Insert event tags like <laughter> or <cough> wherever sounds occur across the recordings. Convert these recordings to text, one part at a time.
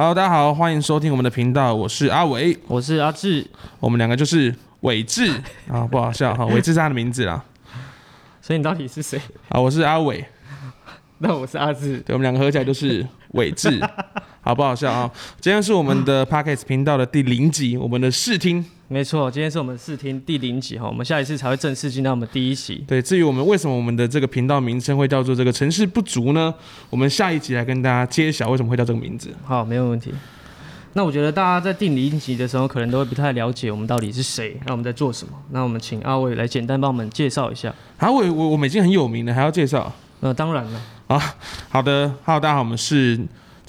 Hello，大家好，欢迎收听我们的频道，我是阿伟，我是阿志，我们两个就是伟志 <laughs> 啊，不好笑哈，伟志是他的名字啦。所以你到底是谁？啊，我是阿伟，那我是阿志，对，我们两个合起来就是伟志，<laughs> 好不好笑啊？今天是我们的 <laughs> Podcast 频道的第零集，我们的试听。没错，今天是我们试听第零集哈，我们下一次才会正式进到我们第一集。对，至于我们为什么我们的这个频道名称会叫做这个城市不足呢？我们下一集来跟大家揭晓为什么会叫这个名字。好，没有问题。那我觉得大家在定零集的时候，可能都会不太了解我们到底是谁，那我们在做什么。那我们请阿伟来简单帮我们介绍一下。阿伟，我我们已经很有名了，还要介绍？那当然了。啊，好的，Hello，大家好，我们是。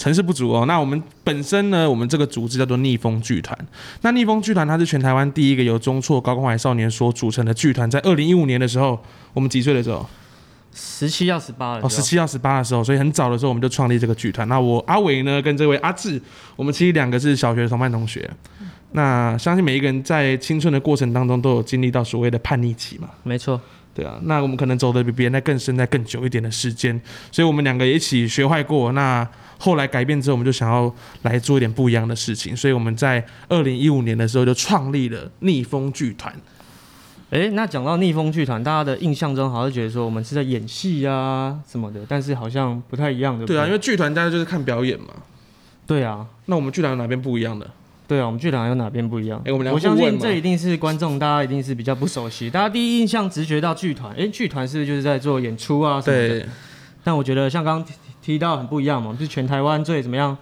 城市不足哦，那我们本身呢，我们这个组织叫做逆风剧团。那逆风剧团它是全台湾第一个由中辍高空海少年所组成的剧团，在二零一五年的时候，我们几岁的时候？十七到十八了。哦，十七到十八的时候，所以很早的时候我们就创立这个剧团。那我阿伟呢，跟这位阿志，我们其实两个是小学同班同学。那相信每一个人在青春的过程当中都有经历到所谓的叛逆期嘛？没错。对啊，那我们可能走的比别人在更深、在更久一点的时间，所以我们两个一起学坏过。那后来改变之后，我们就想要来做一点不一样的事情，所以我们在二零一五年的时候就创立了逆风剧团。哎，那讲到逆风剧团，大家的印象中好像觉得说我们是在演戏啊什么的，但是好像不太一样的。对啊，因为剧团大家就是看表演嘛。对啊，那我们剧团有哪边不一样的？对啊，我们剧团有哪边不一样？哎，我们我相信这一定是观众，大家一定是比较不熟悉。大家第一印象直觉到剧团，哎，剧团是不是就是在做演出啊什么的？但我觉得像刚刚提到很不一样嘛，是全台湾最怎么样？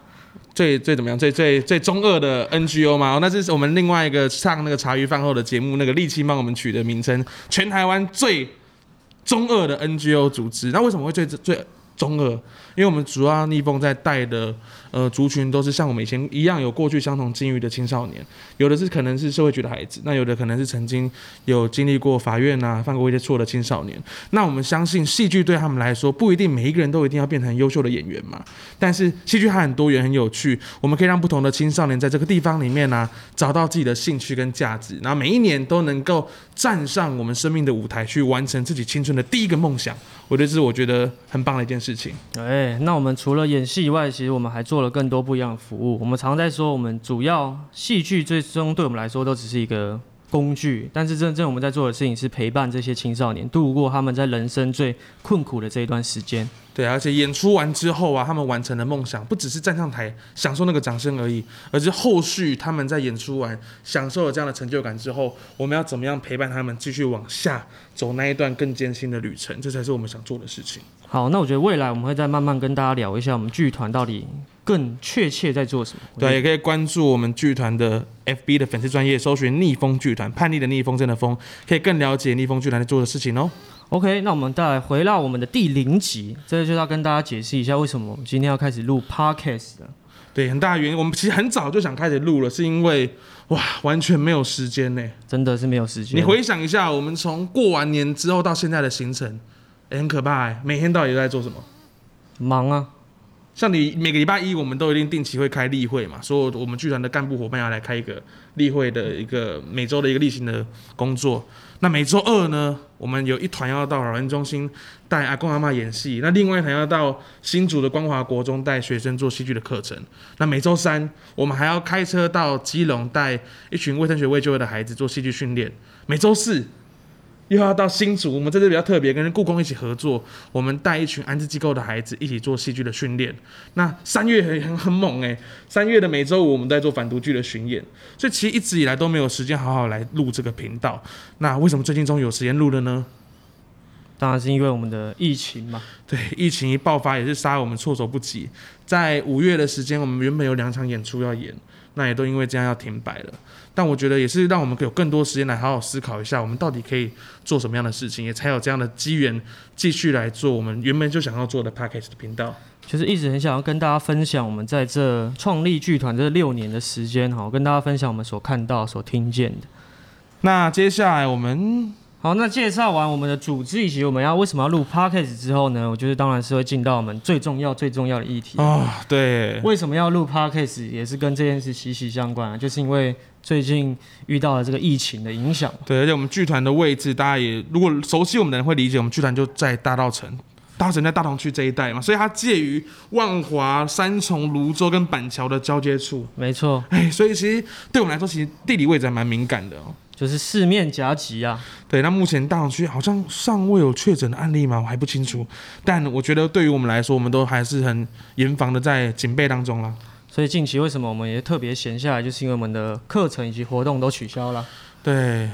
最最怎么样？最最最中二的 NGO 嘛？那这是我们另外一个上那个茶余饭后的节目，那个沥青帮我们取的名称，全台湾最中二的 NGO 组织。那为什么会最最中二？因为我们主要逆风在带的。呃，族群都是像我们以前一样有过去相同境遇的青少年，有的是可能是社会局的孩子，那有的可能是曾经有经历过法院啊，犯过一些错的青少年。那我们相信戏剧对他们来说不一定每一个人都一定要变成优秀的演员嘛，但是戏剧还很多元很有趣，我们可以让不同的青少年在这个地方里面呢找到自己的兴趣跟价值，然后每一年都能够站上我们生命的舞台去完成自己青春的第一个梦想。我觉得这是我觉得很棒的一件事情。哎，那我们除了演戏以外，其实我们还做了更多不一样的服务。我们常在说，我们主要戏剧最终对我们来说都只是一个工具，但是真正我们在做的事情是陪伴这些青少年度过他们在人生最困苦的这一段时间。对，而且演出完之后啊，他们完成的梦想不只是站上台享受那个掌声而已，而是后续他们在演出完享受了这样的成就感之后，我们要怎么样陪伴他们继续往下走那一段更艰辛的旅程？这才是我们想做的事情。好，那我觉得未来我们会再慢慢跟大家聊一下我们剧团到底更确切在做什么。对，也可以关注我们剧团的 FB 的粉丝专业，搜寻“逆风剧团”，叛逆的逆风，真的风，可以更了解逆风剧团在做的事情哦。OK，那我们再来回到我们的第零集，这就要跟大家解释一下为什么我们今天要开始录 Podcast 的。对，很大原因，我们其实很早就想开始录了，是因为哇，完全没有时间呢，真的是没有时间。你回想一下，我们从过完年之后到现在的行程。很可怕哎！每天到底都在做什么？忙啊！像你每个礼拜一，我们都一定定期会开例会嘛，说我们剧团的干部伙伴要来开一个例会的一个每周的一个例行的工作。那每周二呢，我们有一团要到老人中心带阿公阿妈演戏，那另外一团要到新竹的光华国中带学生做戏剧的课程。那每周三，我们还要开车到基隆带一群未升学未就业的孩子做戏剧训练。每周四。又要到新竹，我们在这次比较特别，跟故宫一起合作，我们带一群安置机构的孩子一起做戏剧的训练。那三月很很很猛诶，三月的每周五我们在做反毒剧的巡演，所以其实一直以来都没有时间好好来录这个频道。那为什么最近终于有时间录了呢？当然是因为我们的疫情嘛。对，疫情一爆发也是杀我们措手不及。在五月的时间，我们原本有两场演出要演，那也都因为这样要停摆了。但我觉得也是让我们有更多时间来好好思考一下，我们到底可以做什么样的事情，也才有这样的机缘继续来做我们原本就想要做的 p a c k a g e 的频道。就是一直很想要跟大家分享我们在这创立剧团这六年的时间，哈，跟大家分享我们所看到、所听见的。那接下来我们。好，那介绍完我们的组织以及我们要为什么要录 podcast 之后呢？我觉得当然是会进到我们最重要、最重要的议题啊。对，为什么要录 podcast 也是跟这件事息息相关啊，就是因为最近遇到了这个疫情的影响。对，而且我们剧团的位置，大家也如果熟悉我们的人会理解，我们剧团就在大道城大城在大同区这一带嘛，所以它介于万华、三重、泸州跟板桥的交接处。没错，哎，所以其实对我们来说，其实地理位置还蛮敏感的哦。就是四面夹击啊。对，那目前大同区好像尚未有确诊的案例吗？我还不清楚。但我觉得对于我们来说，我们都还是很严防的，在警备当中啦。所以近期为什么我们也特别闲下来，就是因为我们的课程以及活动都取消了。对，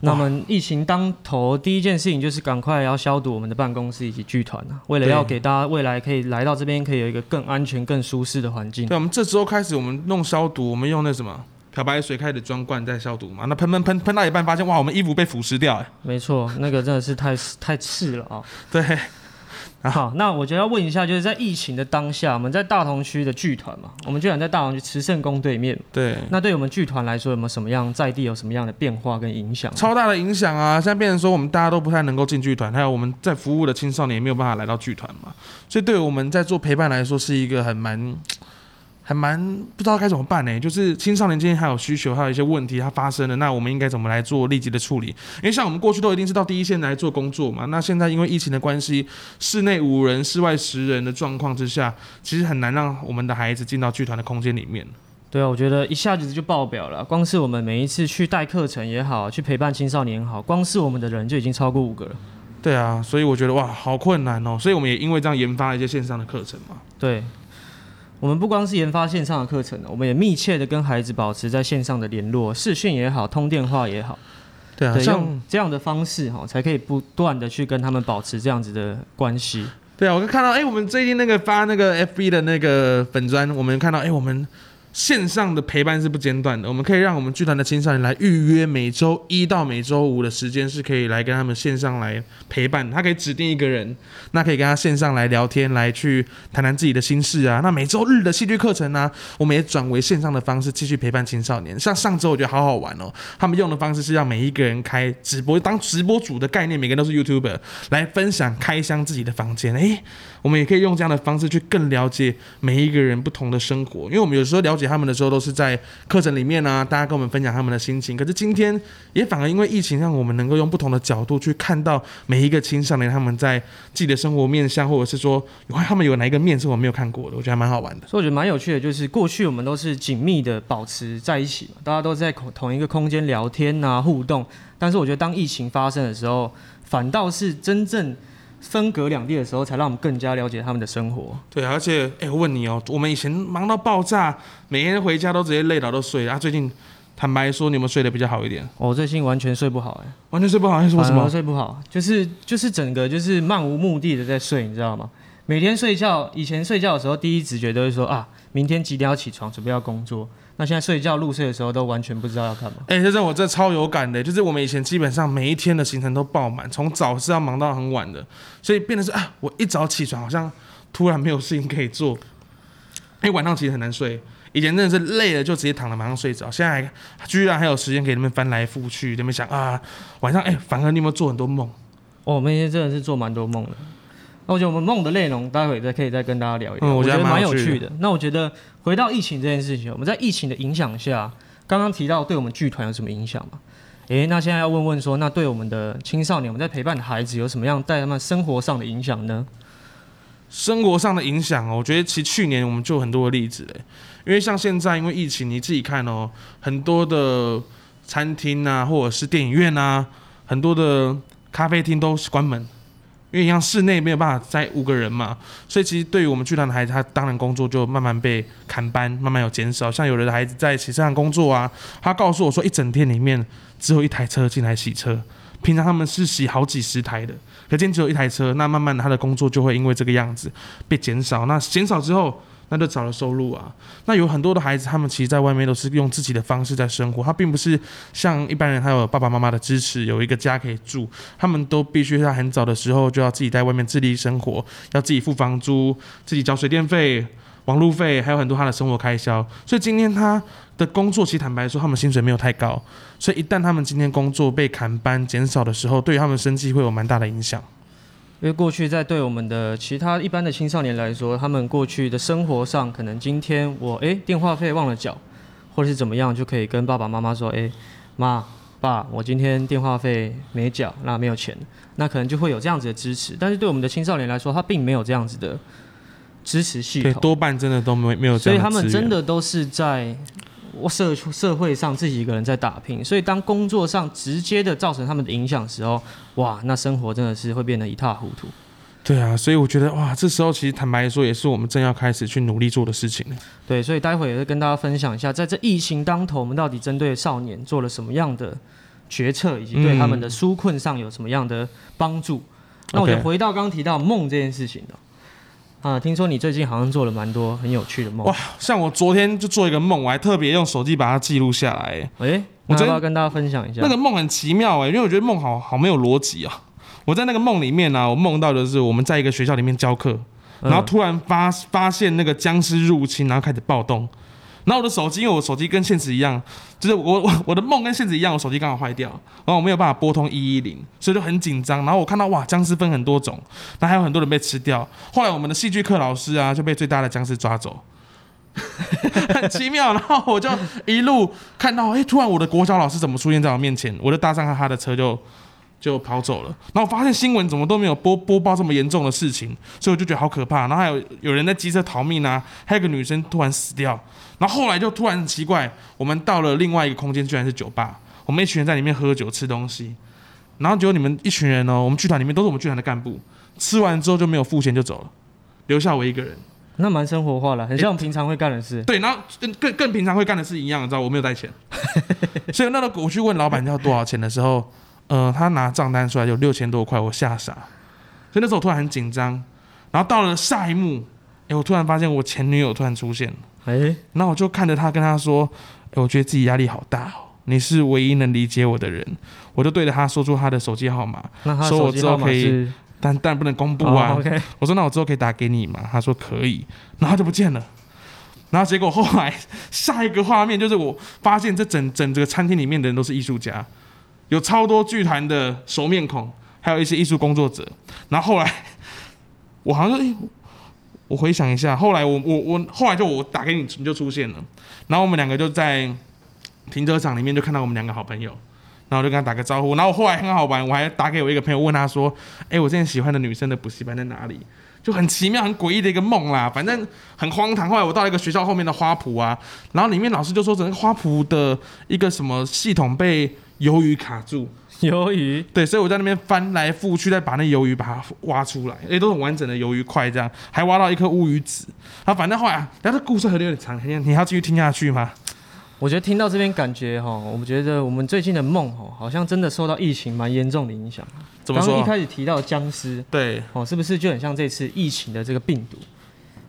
那我们疫情当头，第一件事情就是赶快要消毒我们的办公室以及剧团啊，为了要给大家未来可以来到这边，可以有一个更安全、更舒适的环境对，。我们这周开始，我们弄消毒，我们用那什么漂白水开始装罐在消毒嘛。那喷喷喷喷到一半，发现哇，我们衣服被腐蚀掉，哎，没错，那个真的是太太刺了啊！<laughs> 对，好，那我觉得要问一下，就是在疫情的当下，我们在大同区的剧团嘛，我们剧团在大同区慈圣宫对面，对，那对我们剧团来说，有没有什么样在地有什么样的变化跟影响？超大的影响啊！现在变成说，我们大家都不太能够进剧团，还有我们在服务的青少年也没有办法来到剧团嘛，所以对我们在做陪伴来说，是一个很蛮。还蛮不知道该怎么办呢，就是青少年今天还有需求，还有一些问题它发生了，那我们应该怎么来做立即的处理？因为像我们过去都一定是到第一线来做工作嘛，那现在因为疫情的关系，室内五人、室外十人的状况之下，其实很难让我们的孩子进到剧团的空间里面。对啊，我觉得一下子就爆表了。光是我们每一次去带课程也好，去陪伴青少年也好，光是我们的人就已经超过五个了。对啊，所以我觉得哇，好困难哦。所以我们也因为这样研发了一些线上的课程嘛。对，我们不光是研发线上的课程，我们也密切的跟孩子保持在线上的联络，视讯也好，通电话也好，对啊，用这样的方式哈，才可以不断的去跟他们保持这样子的关系。对啊，我就看到哎、我们最近那个发那个 FB 的那个粉砖，我们看到哎、我们线上的陪伴是不间断的，我们可以让我们剧团的青少年来预约每周一到每周五的时间，是可以来跟他们线上来陪伴。他可以指定一个人，那可以跟他线上来聊天，来去谈谈自己的心事啊。那每周日的戏剧课程呢、我们也转为线上的方式继续陪伴青少年。像上周我觉得好好玩哦，他们用的方式是让每一个人开直播，当直播主的概念，每个人都是 YouTuber 来分享开箱自己的房间。诶，我们也可以用这样的方式去更了解每一个人不同的生活，因为我们有时候了解他们的时候都是在课程里面啊，大家跟我们分享他们的心情。可是今天也反而因为疫情，让我们能够用不同的角度去看到每一个青少年他们在自己的生活面向，或者是说他们有哪一个面是我没有看过的，我觉得还蛮好玩的。所以我觉得蛮有趣的，就是过去我们都是紧密的保持在一起嘛，大家都在同同一个空间聊天啊互动。但是我觉得当疫情发生的时候，反倒是真正分隔两地的时候，才让我们更加了解他们的生活。对啊，而且哎、我问你哦，我们以前忙到爆炸，每天回家都直接累倒都睡啊。最近坦白说，你有没有睡得比较好一点？我最近完全睡不好哎、完全睡不好，还是说什么？睡不好，就是就是整个就是漫无目的的在睡，你知道吗？每天睡觉，以前睡觉的时候，第一直觉都会说啊，明天几点要起床，准备要工作。那现在睡觉入睡的时候，都完全不知道要干嘛。哎、这让我这超有感的，就是我们以前基本上每一天的行程都爆满，从早是要忙到很晚的，所以变得是啊，我一早起床好像突然没有事情可以做，因为、晚上其实很难睡。以前真的是累了就直接躺了马上睡着，现在居然还有时间给你们翻来覆去，你们想啊，晚上哎、反而你有没有做很多梦？哦，我们今天真的是做蛮多梦的。那我觉得我们梦的内容，待会再可以再跟大家聊一聊。嗯我觉得蛮蛮有趣的。那我觉得回到疫情这件事情，我们在疫情的影响下，刚刚提到对我们剧团有什么影响吗？诶，那现在要问问说，那对我们的青少年，我们在陪伴的孩子有什么样带他们生活上的影响呢？生活上的影响哦，我觉得其实去年我们就有很多的例子嘞，因为像现在因为疫情，你自己看哦，很多的餐厅啊，或者是电影院啊，很多的咖啡厅都是关门，因为像室内没有办法载五个人嘛，所以其实对于我们剧团的孩子，他当然工作就慢慢被砍班，慢慢有减少。像有的孩子在洗车场工作啊，他告诉我说，一整天里面只有一台车进来洗车，平常他们是洗好几十台的。可今天只有一台车，那慢慢的他的工作就会因为这个样子被减少。那减少之后，那就少了收入啊。那有很多的孩子，他们其实在外面都是用自己的方式在生活，他并不是像一般人，他有爸爸妈妈的支持，有一个家可以住，他们都必须在很早的时候就要自己在外面自立生活，要自己付房租，自己交水电费。网路费还有很多他的生活开销，所以今天他的工作，其实坦白说，他们薪水没有太高，所以一旦他们今天工作被砍班减少的时候，对于他们生计会有蛮大的影响。因为过去在对我们的其他一般的青少年来说，他们过去的生活上，可能今天我诶电话费忘了缴，或者是怎么样，就可以跟爸爸妈妈说，诶妈，爸，我今天电话费没缴，那没有钱，那可能就会有这样子的支持。但是对我们的青少年来说，他并没有这样子的支持系对，统，多半真的都没没有这所以样的资源他们真的都是在社社会上自己一个人在打拼。所以当工作上直接的造成他们的影响的时候，哇，那生活真的是会变得一塌糊涂。对啊，所以我觉得哇，这时候其实坦白说，也是我们正要开始去努力做的事情了。对，所以待会也会跟大家分享一下，在这疫情当头，我们到底针对少年做了什么样的决策，以及对他们的纾困上有什么样的帮助。那我就回到刚刚提到梦这件事情的。啊，听说你最近好像做了蛮多很有趣的梦。哇，像我昨天就做一个梦，我还特别用手机把它记录下来。哎、欸我真的要跟大家分享一下？那个梦很奇妙哎，因为我觉得梦好好没有逻辑啊。我在那个梦里面呢、我梦到的是我们在一个学校里面教课，嗯然后突然发发现那个僵尸入侵，然后开始暴动。然后我的手机，因为我手机跟现实一样，就是我我 <laughs> 我的梦跟现实一样，我手机刚好坏掉，然后我没有办法拨通一一零，所以就很紧张。然后我看到哇，僵尸分很多种，那还有很多人被吃掉。后来我们的戏剧课老师啊就被最大的僵尸抓走，<laughs> 很奇妙。然后我就一路看到，哎、突然我的国小老师怎么出现在我面前？我就搭上他的车就就跑走了。然后我发现新闻怎么都没有播播报这么严重的事情，所以我就觉得好可怕。然后还有有人在机车逃命啊，还有个女生突然死掉。然后后来就突然很奇怪，我们到了另外一个空间，居然是酒吧。我们一群人在里面喝酒吃东西，然后结果你们一群人哦，我们剧团里面都是我们剧团的干部，吃完之后就没有付钱就走了，留下我一个人。那蛮生活化的，很像平常会干的事。对，然后跟更更平常会干的事一样，你知道我没有带钱，<laughs> 所以那个我去问老板要多少钱的时候，呃，他拿账单出来有六千多块，我吓傻，所以那时候我突然很紧张，然后到了下一幕，哎，我突然发现我前女友突然出现了，哎、然后我就看着他跟他说，哎，我觉得自己压力好大哦。你是唯一能理解我的人，我就对着他说出他的手机号码，那他说我之后可以？但但不能公布啊。我说那我之后可以打给你吗？他说可以，然后就不见了。然后结果后来下一个画面就是我发现这整整这个餐厅里面的人都是艺术家，有超多剧团的熟面孔，还有一些艺术工作者。然后后来 <laughs> 我好像我回想一下，后来我我我后来就我打给你，你就出现了。然后我们两个就在停车场里面就看到我们两个好朋友。然后就跟他打个招呼，然后我后来很好玩，我还打给我一个朋友，问他说：“哎、我之前喜欢的女生的补习班在哪里？”就很奇妙、很诡异的一个梦啦，反正很荒唐。后来我到一个学校后面的花圃啊，然后里面老师就说整个花圃的一个什么系统被鱿鱼卡住，<laughs> 鱿鱼对，所以我在那边翻来覆去，再把那鱿鱼把它挖出来，哎，都很完整的鱿鱼块，这样还挖到一颗乌鱼子。啊反正后来，啊然后这故事有点长，你你要继续听下去吗？我觉得听到这边感觉哈，我们觉得我们最近的梦哈，好像真的受到疫情蛮严重的影响。怎么说？一开始提到僵尸对，哦，是不是就很像这次疫情的这个病毒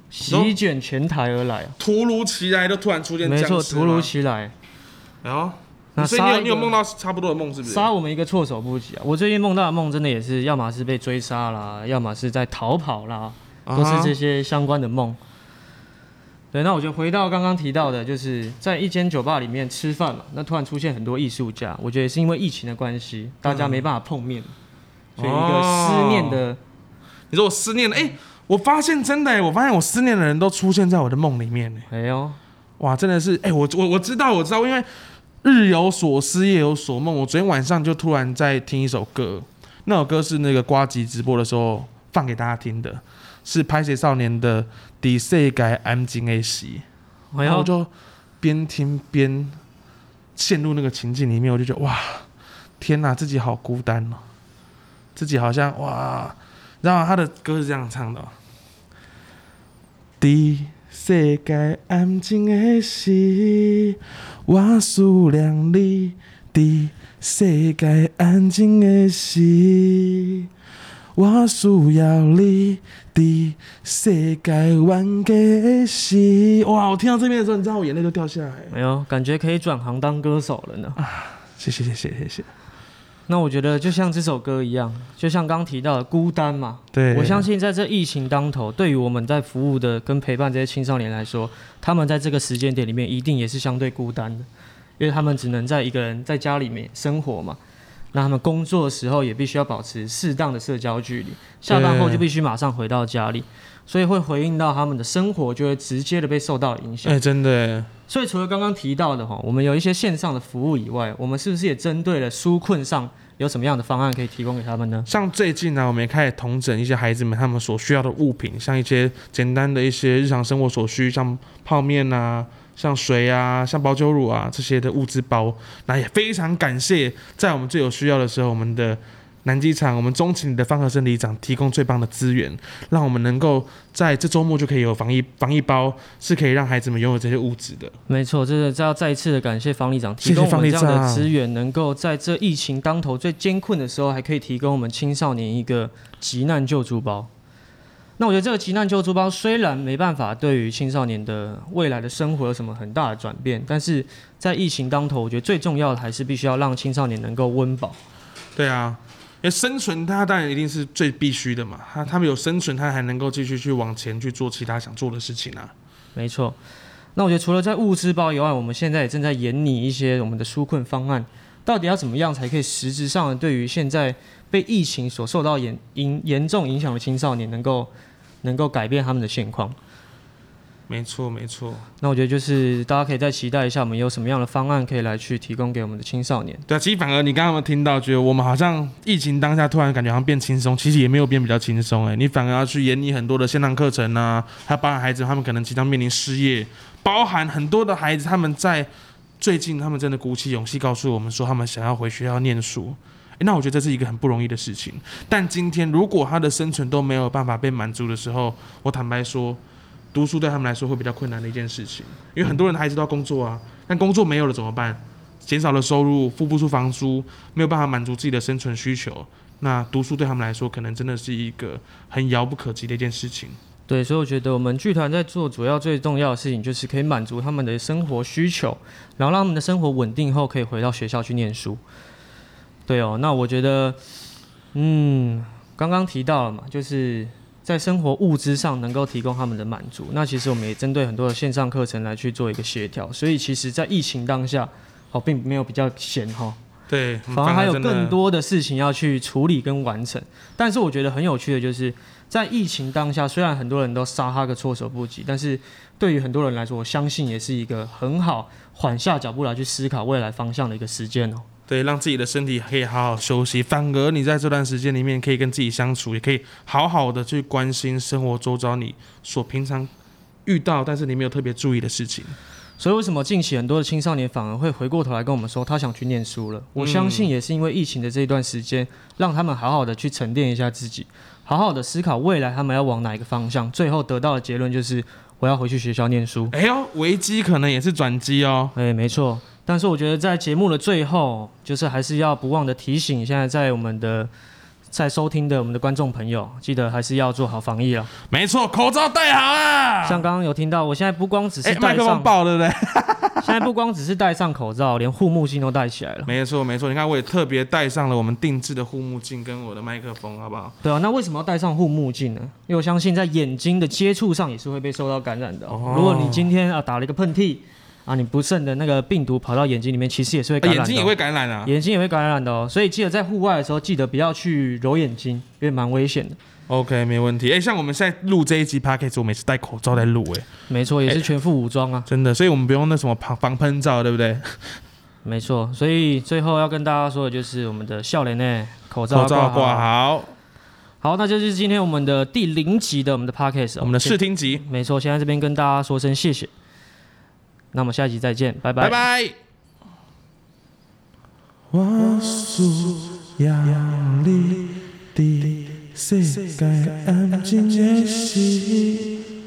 席卷全台而来啊？突如其来就突然出现没错，僵尸吗突如其来，然后，那所以你有你有梦到差不多的梦是不是？杀我们一个措手不及啊！我最近梦到的梦真的也是，要么是被追杀啦，要么是在逃跑啦，啊都是这些相关的梦。对，那我就回到刚刚提到的，就是在一间酒吧里面吃饭嘛，那突然出现很多艺术家，我觉得是因为疫情的关系，大家没办法碰面，所以一个思念的，你说我思念的，哎、我发现真的、哎，我发现我思念的人都出现在我的梦里面、哎，哎呦，哇，真的是，哎、我我我知道，我知道，因为日有所思，夜有所梦。我昨天晚上就突然在听一首歌，那首歌是那个瓜吉直播的时候放给大家听的，是拍写少年的《第世界安静的时》。哎呦，然后我就边听边陷入那个情境里面，我就觉得哇，天哪，自己好孤单哦，自己好像哇，然后他的歌是这样唱的、哦：伫世界安静的时，我思念你；伫世界安静的时，我需要你。伫世界完结的时，哇！我听到这边的时候，你知道我眼泪都掉下来。没有，感觉可以转行当歌手了呢。谢谢谢谢谢谢。那我觉得就像这首歌一样，就像刚提到的孤单嘛，对，我相信在这疫情当头，对于我们在服务的跟陪伴这些青少年来说，他们在这个时间点里面一定也是相对孤单的，因为他们只能在一个人在家里面生活嘛。那他们工作的时候也必须要保持适当的社交距离，下班后就必须马上回到家里。所以会回应到他们的生活，就会直接的被受到影响哎、。真的耶，所以除了刚刚提到的哈，我们有一些线上的服务以外，我们是不是也针对了纾困上有什么样的方案可以提供给他们呢？像最近呢，我们也开始统整一些孩子们他们所需要的物品，像一些简单的一些日常生活所需，像泡面啊、像水啊、像保酒乳啊这些的物资包。那也非常感谢在我们最有需要的时候，我们的南机场、我们钟情里的方和生里长提供最棒的资源，让我们能够在这周末就可以有防疫防疫包，是可以让孩子们拥有这些物质的。没错，这是这要再一次的感谢方里长提供我们这样的资源，能够在这疫情当头最艰困的时候，还可以提供我们青少年一个急难救助包。那我觉得这个急难救助包虽然没办法对于青少年的未来的生活有什么很大的转变，但是在疫情当头，我觉得最重要的还是必须要让青少年能够温饱。对啊，因为生存它当然一定是最必须的嘛，他他们有生存，他还能够继续去往前去做其他想做的事情啊。没错。那我觉得除了在物资包以外，我们现在也正在研拟一些我们的纾困方案，到底要怎么样才可以实质上对于现在被疫情所受到严严严重影响的青少年，能够能够改变他们的现况。没错，没错。那我觉得就是大家可以再期待一下，我们有什么样的方案可以来去提供给我们的青少年。对啊，其实反而你刚刚有没有听到，觉得我们好像疫情当下突然感觉好像变轻松，其实也没有变比较轻松哎，你反而要去研拟很多的线上课程啊，还有包含孩子他们可能即将面临失业，包含很多的孩子他们在最近他们真的鼓起勇气告诉我们说他们想要回学校念书。诶那我觉得这是一个很不容易的事情，但今天如果他的生存都没有办法被满足的时候，我坦白说，读书对他们来说会比较困难的一件事情，因为很多人的孩子都要工作啊，但工作没有了怎么办？减少了收入，付不出房租，没有办法满足自己的生存需求，那读书对他们来说，可能真的是一个很遥不可及的一件事情。对，所以我觉得我们剧团在做主要最重要的事情，就是可以满足他们的生活需求，然后让他们的生活稳定后，可以回到学校去念书。对哦，那我觉得，嗯，刚刚提到了嘛，就是在生活物资上能够提供他们的满足。那其实我们也针对很多的线上课程来去做一个协调，所以其实，在疫情当下，哦，并没有比较闲哈、对，反而还有更多的事情要去处理跟完成。但是我觉得很有趣的就是，在疫情当下，虽然很多人都杀他个措手不及，但是对于很多人来说，我相信也是一个很好缓下脚步来去思考未来方向的一个时间哦。对，让自己的身体可以好好休息。反而你在这段时间里面，可以跟自己相处，也可以好好的去关心生活周遭你所平常遇到，但是你没有特别注意的事情。所以为什么近期很多的青少年反而会回过头来跟我们说他想去念书了？我相信也是因为疫情的这一段时间，让他们好好的去沉淀一下自己，好好的思考未来他们要往哪一个方向，最后得到的结论就是我要回去学校念书。哎呦，危机可能也是转机哦。哎，没错。但是我觉得在节目的最后，就是还是要不忘的提醒现在在我们的在收听的我们的观众朋友，记得还是要做好防疫了。没错，口罩戴好啊。像刚刚有听到，我现在不光只哎，是戴上麦克风，<laughs> 爆对不对？<laughs> 现在不光只是戴上口罩，连护目镜都戴起来了。没错没错，你看我也特别戴上了我们定制的护目镜跟我的麦克风，好不好？对啊，那为什么要戴上护目镜呢？因为我相信在眼睛的接触上也是会被受到感染的、哦。哦如果你今天啊打了一个喷嚏啊，你不慎的那个病毒跑到眼睛里面，其实也是会感染眼睛也会感染啊。眼睛也会感染的哦。所以记得在户外的时候，记得不要去揉眼睛，因为蛮危险的。OK，没问题。哎，像我们现在录这一集 podcast，我每次戴口罩在录，哎，没错，也是全副武装啊。真的，所以我们不用那什么防防喷罩，对不对？没错，所以最后要跟大家说的就是我们的笑脸呢，口罩口罩挂挂好。好，好，那就是今天我们的第零集的我们的哦、我们的试听集，没错，现在这边跟大家说声谢谢。那么下集再见，拜拜。拜拜。我需要你的世界安静的时。